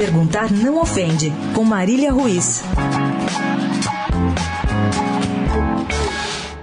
Perguntar não ofende, com Marília Ruiz.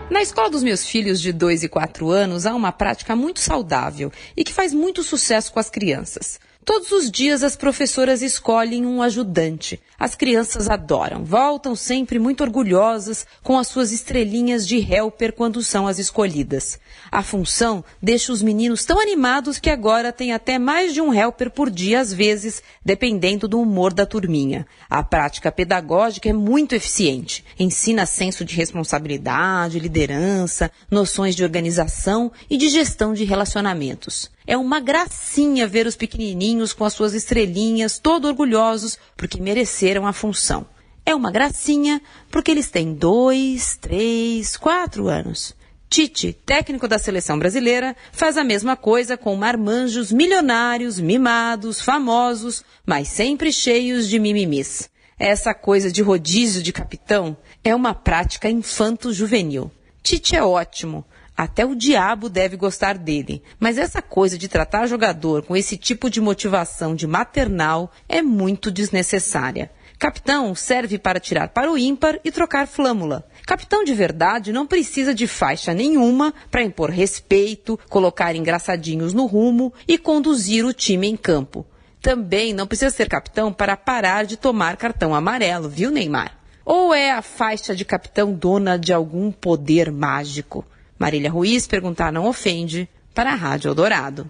Na escola dos meus filhos de 2 e 4 anos há uma prática muito saudável e que faz muito sucesso com as crianças. Todos os dias as professoras escolhem um ajudante. As crianças adoram, voltam sempre muito orgulhosas com as suas estrelinhas de helper quando são as escolhidas. A função deixa os meninos tão animados que agora tem até mais de um helper por dia às vezes, dependendo do humor da turminha. A prática pedagógica é muito eficiente. Ensina senso de responsabilidade, liderança, noções de organização e de gestão de relacionamentos. É uma gracinha ver os pequenininhos com as suas estrelinhas, todo orgulhosos, porque mereceram a função. É uma gracinha porque eles têm dois, três, quatro anos. Tite, técnico da seleção brasileira, faz a mesma coisa com marmanjos milionários, mimados, famosos, mas sempre cheios de mimimis. Essa coisa de rodízio de capitão é uma prática infanto-juvenil. Tite é ótimo, até o diabo deve gostar dele. Mas essa coisa de tratar jogador com esse tipo de motivação de maternal é muito desnecessária. Capitão serve para tirar para o ímpar e trocar flâmula. Capitão de verdade não precisa de faixa nenhuma para impor respeito, colocar engraçadinhos no rumo e conduzir o time em campo. Também não precisa ser capitão para parar de tomar cartão amarelo, viu, Neymar? Ou é a faixa de capitão dona de algum poder mágico? Marília Ruiz perguntar não ofende para a Rádio Eldorado.